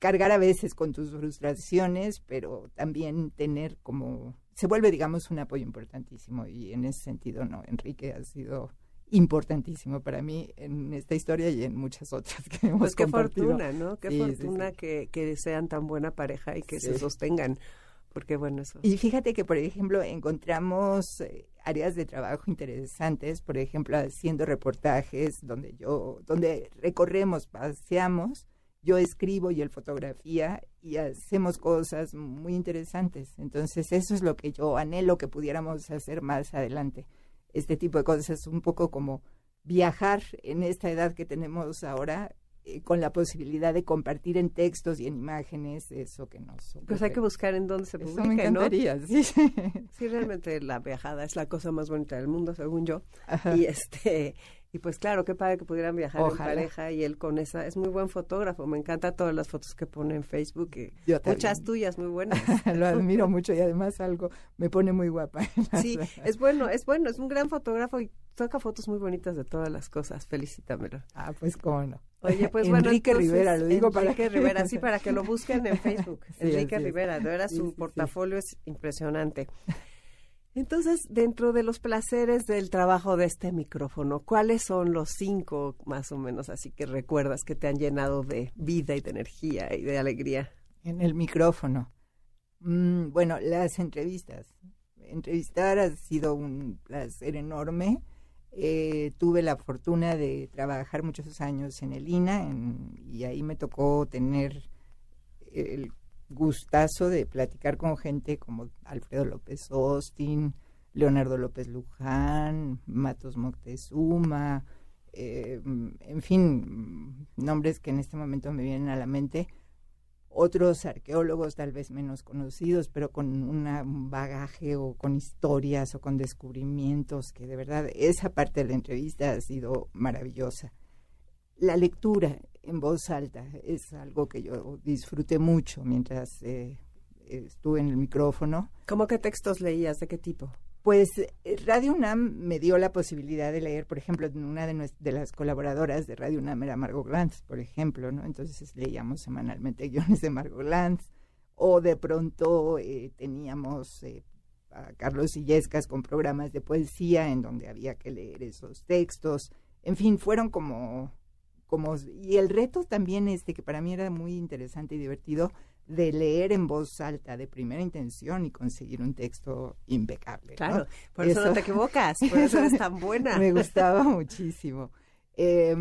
S6: cargar a veces con tus frustraciones, pero también tener como, se vuelve digamos un apoyo importantísimo y en ese sentido no, Enrique ha sido importantísimo para mí en esta historia y en muchas otras que hemos
S4: Pues qué
S6: compartido.
S4: fortuna, ¿no? Qué
S6: Sí,
S4: fortuna
S6: sí.
S4: Que, que sean tan buena pareja y que se sostengan. Porque bueno, eso.
S6: Y fíjate que, por ejemplo, encontramos eh, áreas de trabajo interesantes, por ejemplo, haciendo reportajes donde yo, donde recorremos, paseamos, yo escribo y él fotografía y hacemos cosas muy interesantes. Entonces, eso es lo que yo anhelo que pudiéramos hacer más adelante. Este tipo de cosas un poco como viajar en esta edad que tenemos ahora eh, con la posibilidad de compartir en textos y en imágenes eso que nos
S4: Pues hay que buscar en dónde se
S6: eso
S4: publique,
S6: me
S4: ¿no?
S6: encantaría, sí.
S4: Sí, realmente la viajada es la cosa más bonita del mundo, según yo.
S6: Ajá.
S4: Y este y pues claro, qué padre que pudieran viajar
S6: Ojalá.
S4: en pareja y él con esa es muy buen fotógrafo, me encanta todas las fotos que pone en Facebook y
S6: Yo
S4: muchas tuyas muy buenas.
S6: Lo admiro mucho y además algo me pone muy guapa.
S4: Sí, es bueno, es bueno, es un gran fotógrafo y saca fotos muy bonitas de todas las cosas. Felicítamelo.
S6: Ah, pues cómo no.
S4: Oye, pues bueno,
S6: Enrique
S4: entonces,
S6: Rivera, lo digo para
S4: Enrique
S6: que-
S4: Rivera, sí, para que lo busquen en Facebook.
S6: Sí,
S4: Enrique. Rivera, de
S6: Sí,
S4: su
S6: sí.
S4: portafolio es impresionante. Entonces, dentro de los placeres del trabajo de este micrófono, ¿cuáles son los cinco más o menos así que recuerdas que te han llenado de vida y de energía y de alegría?
S6: En el micrófono. Mm, bueno, las entrevistas. Entrevistar ha sido un placer enorme. Eh, tuve la fortuna de trabajar muchos años en el INA en- y ahí me tocó tener el gustazo de platicar con gente como Alfredo López Austin, Leonardo López Luján, Matos Moctezuma, eh, en fin, nombres que en este momento me vienen a la mente. Otros arqueólogos tal vez menos conocidos, pero con un bagaje o con historias o con descubrimientos que de verdad esa parte de la entrevista ha sido maravillosa. La lectura en voz alta es algo que yo disfruté mucho mientras eh, estuve en el micrófono.
S4: ¿Cómo qué textos leías? ¿De qué tipo?
S6: Pues eh, Radio UNAM me dio la posibilidad de leer, por ejemplo, una de, nues- de las colaboradoras de Radio UNAM era Margot Glantz, por ejemplo, ¿no? Entonces leíamos semanalmente guiones de Margot Glantz, o de pronto eh, teníamos eh, a Carlos Illescas con programas de poesía en donde había que leer esos textos. En fin, fueron como, como y el reto también este que para mí era muy interesante y divertido de leer en voz alta de primera intención y conseguir un texto impecable. ¿no?
S4: Claro, por eso, no te equivocas, por eso eres tan buena.
S6: Me gustaba muchísimo. Eh,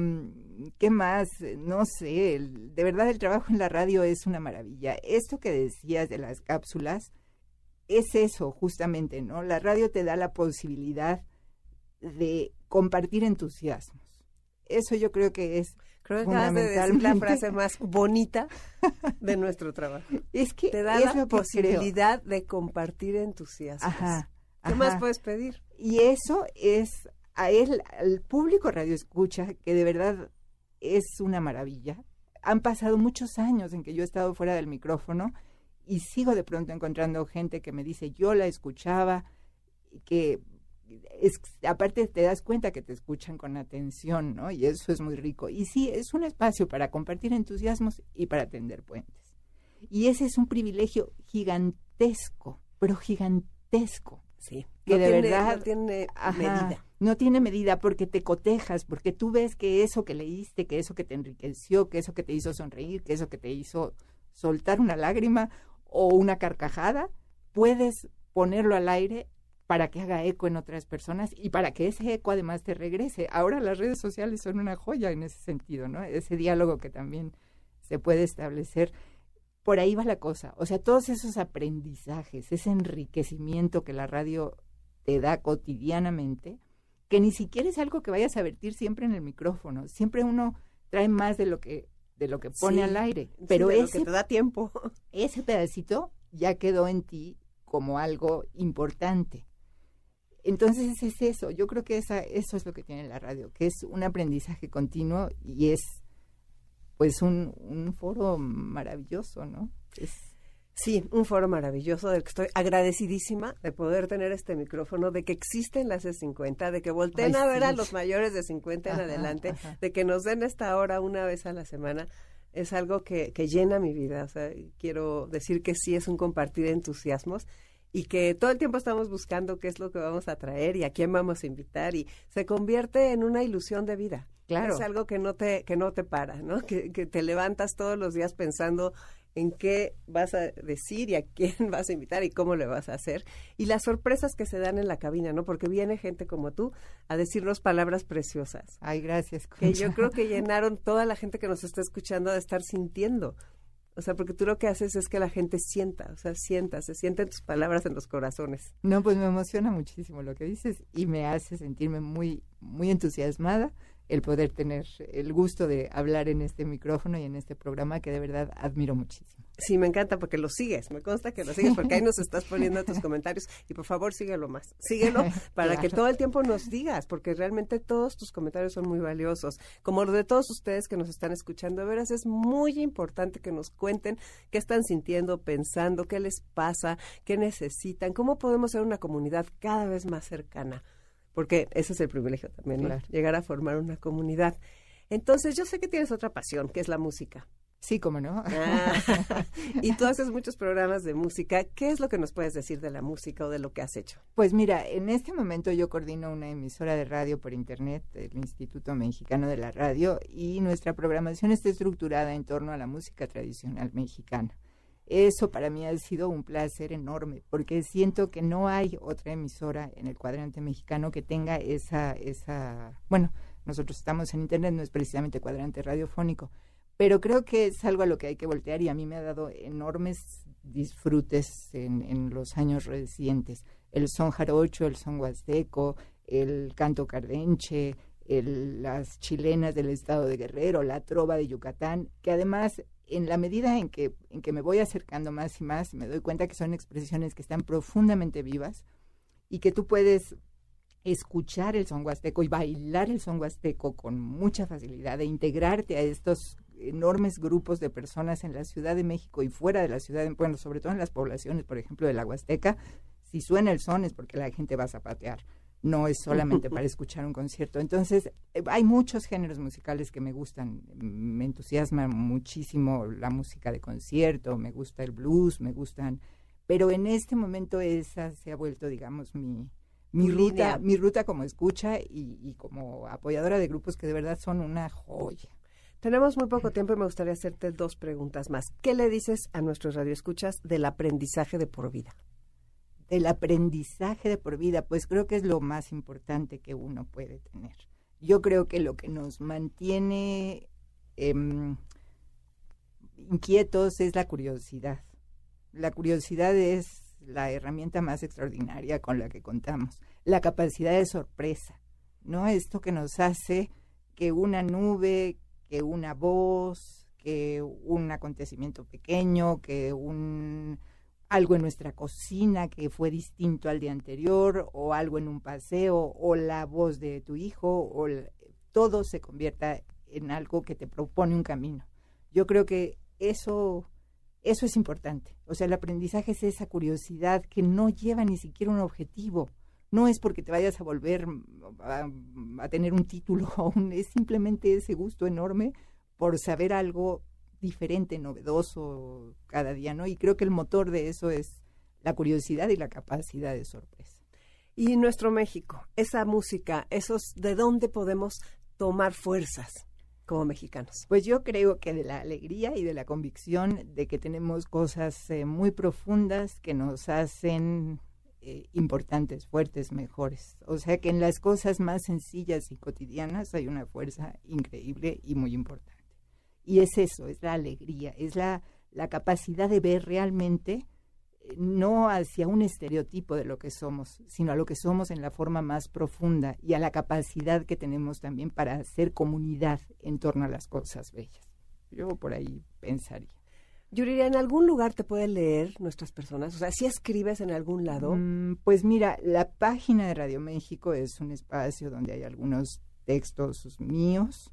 S6: ¿Qué más? No sé, el- de verdad el trabajo en la radio es una maravilla. Esto que decías de las cápsulas es eso, justamente, ¿no? La radio te da la posibilidad de compartir entusiasmos. Eso yo creo que es
S4: Creo que acabas de decir la frase más bonita de nuestro trabajo.
S6: Es que
S4: Te da
S6: es
S4: la
S6: creo.
S4: posibilidad de compartir entusiasmos.
S6: Ajá.
S4: ¿Qué
S6: ajá.
S4: más puedes pedir?
S6: Y eso es a él, al público radio escucha, que de verdad es una maravilla. Han pasado muchos años en que yo he estado fuera del micrófono y sigo de pronto encontrando gente que me dice, yo la escuchaba, que es, aparte te das cuenta que te escuchan con atención, ¿no? Y eso es muy rico. Y sí, es un espacio para compartir entusiasmos y para tender puentes. Y ese es un privilegio gigantesco, pero gigantesco
S4: Sí.
S6: que
S4: no
S6: de
S4: tiene,
S6: verdad
S4: no tiene
S6: Ajá,
S4: medida.
S6: No tiene medida porque te cotejas, porque tú ves que eso que leíste, que eso que te enriqueció, que eso que te hizo sonreír, que eso que te hizo soltar una lágrima o una carcajada, puedes ponerlo al aire para que haga eco en otras personas y para que ese eco además te regrese. Ahora las redes sociales son una joya en ese sentido, ¿no? Ese diálogo que también se puede establecer. Por ahí va la cosa. O sea, todos esos aprendizajes, ese enriquecimiento que la radio te da cotidianamente, que ni siquiera es algo que vayas a vertir siempre en el micrófono. Siempre uno trae más de lo que de lo que pone
S4: Sí,
S6: al aire.
S4: Sí,
S6: Pero
S4: lo
S6: ese
S4: que te da tiempo.
S6: ese pedacito ya quedó en ti como algo importante. Entonces es eso, yo creo que esa, eso es lo que tiene la radio, que es un aprendizaje continuo y es pues un, un foro maravilloso, ¿no? Es,
S4: Sí, un foro maravilloso del que estoy agradecidísima de poder tener este micrófono, de que existen las C50, de que volteen
S6: Ay,
S4: a ver a los mayores de 50 en
S6: Ajá,
S4: adelante,
S6: ajá.
S4: de que nos den esta hora una vez a la semana. Es algo que, que llena mi vida. O sea, quiero decir que sí es un compartir entusiasmos y que todo el tiempo estamos buscando qué es lo que vamos a traer y a quién vamos a invitar y se convierte en una ilusión de vida.
S6: Claro.
S4: Es algo que no te, que no te para, ¿no? Que, que te levantas todos los días pensando en qué vas a decir y a quién vas a invitar y cómo le vas a hacer. Y las sorpresas que se dan en la cabina, ¿no? Porque viene gente como tú a decirnos palabras preciosas.
S6: ay, gracias.
S4: Que yo
S6: Concha.
S4: creo que llenaron toda la gente que nos está escuchando de estar sintiendo. O sea, porque tú lo que haces es que la gente sienta, o sea, sienta, se sienten tus palabras en los corazones.
S6: No, pues me emociona muchísimo lo que dices y me hace sentirme muy, muy entusiasmada el poder tener el gusto de hablar en este micrófono y en este programa que de verdad admiro muchísimo.
S4: Sí, me encanta porque lo sigues, me consta que lo sigues porque ahí nos estás poniendo tus comentarios y por favor síguelo más, síguelo para que todo el tiempo nos digas porque realmente todos tus comentarios son muy valiosos, como los de todos ustedes que nos están escuchando, de veras es muy importante que nos cuenten qué están sintiendo, pensando, qué les pasa, qué necesitan, cómo podemos ser una comunidad cada vez más cercana, porque ese es el privilegio también, ¿no?
S6: Claro.
S4: llegar a formar una comunidad. Entonces, yo sé que tienes otra pasión, que es la música.
S6: Sí, como no.
S4: Ah, y tú haces muchos programas de música. ¿Qué es lo que nos puedes decir de la música o de lo que has hecho?
S6: Pues mira, en este momento yo coordino una emisora de radio por internet, el Instituto Mexicano de la Radio, y nuestra programación está estructurada en torno a la música tradicional mexicana. Eso para mí ha sido un placer enorme, porque siento que no hay otra emisora en el cuadrante mexicano que tenga esa, esa, bueno, nosotros estamos en internet, no es precisamente cuadrante radiofónico, pero creo que es algo a lo que hay que voltear y a mí me ha dado enormes disfrutes en, en los años recientes. El son jarocho, el son huasteco, el canto cardenche, el- las chilenas del estado de Guerrero, la trova de Yucatán, que además en la medida en que, en que me voy acercando más y más, me doy cuenta que son expresiones que están profundamente vivas y que tú puedes escuchar el son huasteco y bailar el son huasteco con mucha facilidad e integrarte a estos enormes grupos de personas en la Ciudad de México y fuera de la ciudad, de- bueno, sobre todo en las poblaciones, por ejemplo, de la Huasteca, si suena el son es porque la gente va a zapatear, no es solamente para escuchar un concierto. Entonces, eh, hay muchos géneros musicales que me gustan, me entusiasma muchísimo la música de concierto, me gusta el blues, me gustan pero en este momento esa se ha vuelto, digamos, mi, mi ruta, mi ruta como escucha y, y como apoyadora de grupos que de verdad son una joya.
S4: Tenemos muy poco tiempo y me gustaría hacerte dos preguntas más. ¿Qué le dices a nuestros radioescuchas del aprendizaje de por vida?
S6: El aprendizaje de por vida, pues creo que es lo más importante que uno puede tener. Yo creo que lo que nos mantiene em, inquietos es la curiosidad. La curiosidad es la herramienta más extraordinaria con la que contamos. La capacidad de sorpresa, ¿no? Esto que nos hace que una nube, que una voz, que un acontecimiento pequeño, que un algo en nuestra cocina que fue distinto al día anterior, o algo en un paseo, o la voz de tu hijo, o todo se convierta en algo que te propone un camino. Yo creo que eso, eso es importante. O sea, el aprendizaje es esa curiosidad que no lleva ni siquiera un objetivo. No es porque te vayas a volver mm, a, a tener un título, es simplemente ese gusto enorme por saber algo diferente, novedoso cada día, ¿no? Y creo que el motor de eso es la curiosidad y la capacidad de sorpresa.
S4: Y nuestro México, esa música, esos, ¿de dónde podemos tomar fuerzas como mexicanos?
S6: Pues yo creo que de la alegría y de la convicción de que tenemos cosas eh, muy profundas que nos hacen eh, importantes, fuertes, mejores. O sea que en las cosas más sencillas y cotidianas hay una fuerza increíble y muy importante. Y es eso, es la alegría, es la, la capacidad de ver realmente eh, no hacia un estereotipo de lo que somos, sino a lo que somos en la forma más profunda y a la capacidad que tenemos también para hacer comunidad en torno a las cosas bellas. Yo por ahí pensaría.
S4: Yuriria, ¿en algún lugar te pueden leer nuestras personas? O sea, si escribes en algún lado,
S6: Mm, pues mira, la página de Radio México es un espacio donde hay algunos textos míos,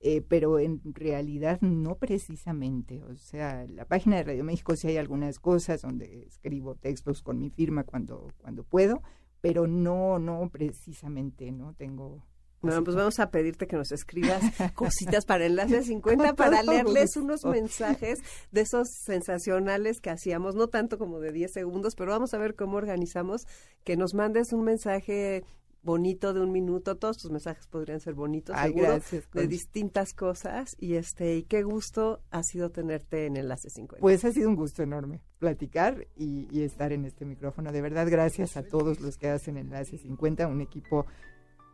S6: eh, pero en realidad no precisamente. O sea, la página de Radio México sí hay algunas cosas donde escribo textos con mi firma cuando, cuando puedo, pero no, no precisamente, ¿no? Tengo...
S4: Bueno, pues vamos a pedirte que nos escribas cositas para Enlace 50
S6: Con
S4: para leerles unos mensajes de esos sensacionales que hacíamos, no tanto como de 10 segundos, pero vamos a ver cómo organizamos que nos mandes un mensaje bonito de un minuto, todos tus mensajes podrían ser bonitos,
S6: Ay,
S4: seguro,
S6: gracias,
S4: de distintas cosas. Y este y qué gusto ha sido tenerte en Enlace 50.
S6: Pues ha sido un gusto enorme platicar y, y estar en este micrófono. De verdad, gracias a todos los que hacen Enlace 50, un equipo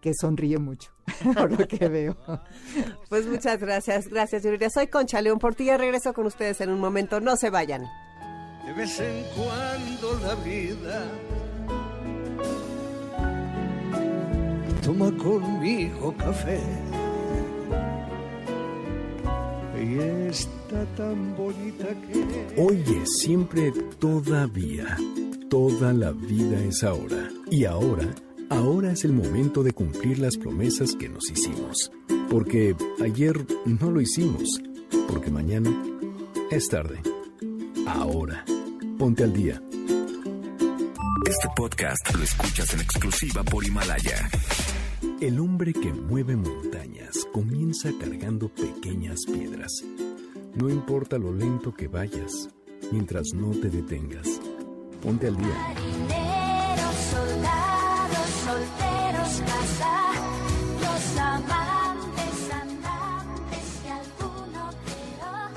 S6: que sonríe mucho, por lo que veo.
S4: Pues muchas gracias, gracias Yuriria. Soy Concha León Portilla, regreso con ustedes en un momento, no se vayan.
S7: De vez en cuando la vida toma conmigo café. Y está tan bonita que...
S2: Oye, siempre todavía. Toda la vida es ahora. Y ahora, ahora es el momento de cumplir las promesas que nos hicimos. Porque ayer no lo hicimos. Porque mañana es tarde. Ahora. Ponte al día.
S1: Este podcast lo escuchas en exclusiva por Himalaya.
S2: El hombre que mueve montañas comienza cargando pequeñas piedras. No importa lo lento que vayas, mientras no te detengas. Ponte al día.
S3: Solteros, casados, amantes, andantes y alguno quedó.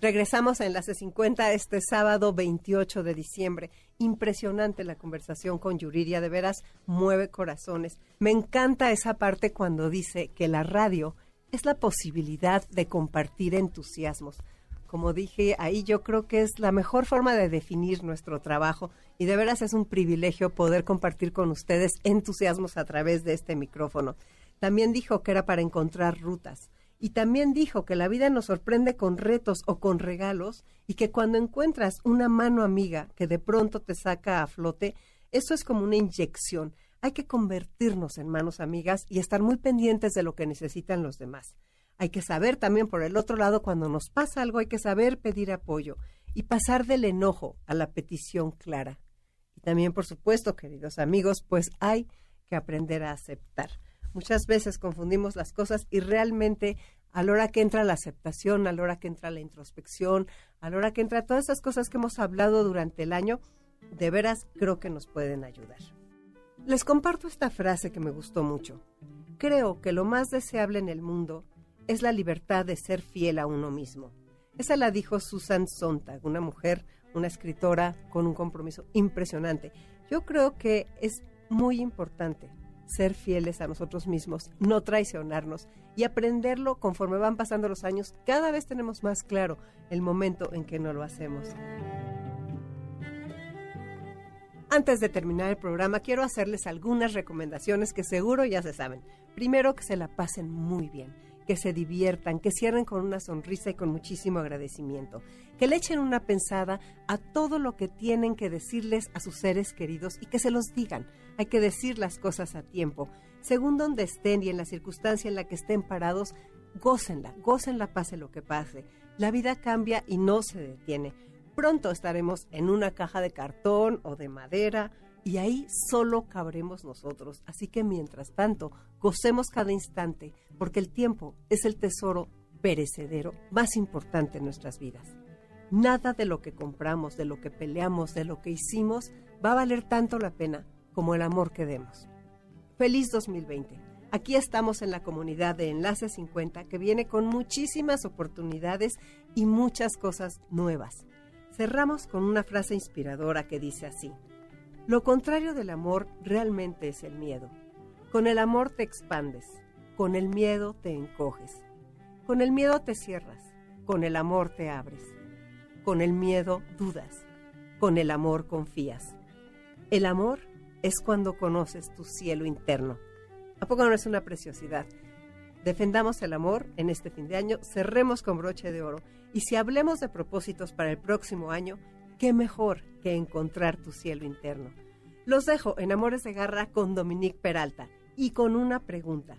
S4: Regresamos a Enlace 50 este sábado 28 de diciembre. Impresionante la conversación con Yuriria, de veras mueve corazones. Me encanta esa parte cuando dice que la radio es la posibilidad de compartir entusiasmos. Como dije ahí, yo creo que es la mejor forma de definir nuestro trabajo y de veras es un privilegio poder compartir con ustedes entusiasmos a través de este micrófono. También dijo que era para encontrar rutas. Y también dijo que la vida nos sorprende con retos o con regalos y que cuando encuentras una mano amiga que de pronto te saca a flote, eso es como una inyección. Hay que convertirnos en manos amigas y estar muy pendientes de lo que necesitan los demás. Hay que saber también por el otro lado cuando nos pasa algo, hay que saber pedir apoyo y pasar del enojo a la petición clara. Y también, por supuesto, queridos amigos, pues hay que aprender a aceptar. Muchas veces confundimos las cosas y realmente a la hora que entra la aceptación, a la hora que entra la introspección, a la hora que entra todas esas cosas que hemos hablado durante el año, de veras creo que nos pueden ayudar. Les comparto esta frase que me gustó mucho. Creo que lo más deseable en el mundo es la libertad de ser fiel a uno mismo. Esa la dijo Susan Sontag, una mujer, una escritora con un compromiso impresionante. Yo creo que es muy importante ser fieles a nosotros mismos, no traicionarnos y aprenderlo conforme van pasando los años. Cada vez tenemos más claro el momento en que no lo hacemos. Antes de terminar el programa, quiero hacerles algunas recomendaciones que seguro ya se saben. Primero, que se la pasen muy bien, que se diviertan, que cierren con una sonrisa y con muchísimo agradecimiento, que le echen una pensada a todo lo que tienen que decirles a sus seres queridos y que se los digan. Hay que decir las cosas a tiempo. Según donde estén y en la circunstancia en la que estén parados, gócenla, gócenla pase lo que pase. La vida cambia y no se detiene. Pronto estaremos en una caja de cartón o de madera y ahí solo cabremos nosotros. Así que mientras tanto, gocemos cada instante, porque el tiempo es el tesoro perecedero más importante en nuestras vidas. Nada de lo que compramos, de lo que peleamos, de lo que hicimos, va a valer tanto la pena como el amor que demos. Feliz 2020. Aquí estamos en la comunidad de Enlace 50 que viene con muchísimas oportunidades y muchas cosas nuevas. Cerramos con una frase inspiradora que dice así, lo contrario del amor realmente es el miedo. Con el amor te expandes, con el miedo te encoges, con el miedo te cierras, con el amor te abres, con el miedo dudas, con el amor confías. El amor es cuando conoces tu cielo interno. ¿A poco no es una preciosidad? Defendamos el amor en este fin de año, cerremos con broche de oro y si hablemos de propósitos para el próximo año, qué mejor que encontrar tu cielo interno. Los dejo en Amores de Garra con Dominique Peralta y con una pregunta.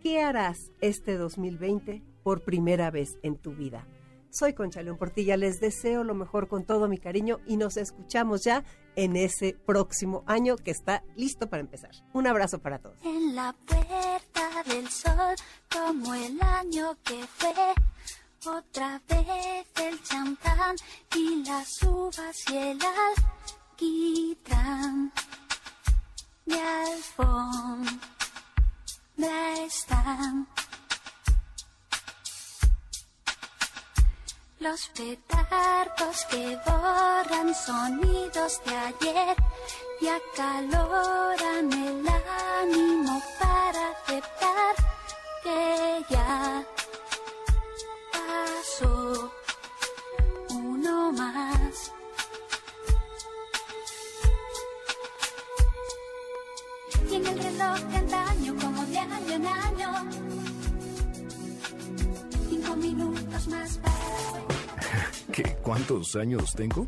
S4: ¿Qué harás este 2020 por primera vez en tu vida? Soy Concha León Portilla, les deseo lo mejor con todo mi cariño y nos escuchamos ya en ese próximo año que está listo para empezar. Un abrazo para todos.
S8: En la puerta del sol, como el año que fue. Otra vez el champán y las uvas y el alquitrán. Mi alfombra están. Los petardos que borran sonidos de ayer y acaloran el ánimo para aceptar que ya más. Y el reloj de antaño, como de año en año, cinco minutos más.
S2: ¿Qué? ¿Cuántos años tengo?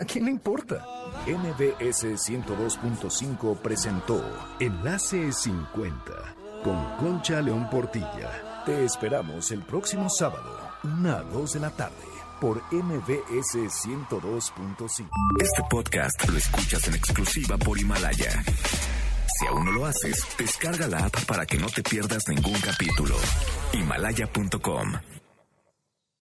S2: ¿A quién le importa? MBS 102.5 presentó Enlace 50 con Concha León Portilla. Te esperamos el próximo sábado, 1 a 2 de la tarde, por MBS 102.5.
S1: Este podcast lo escuchas en exclusiva por Himalaya. Si aún no lo haces, descarga la app para que no te pierdas ningún capítulo. Himalaya.com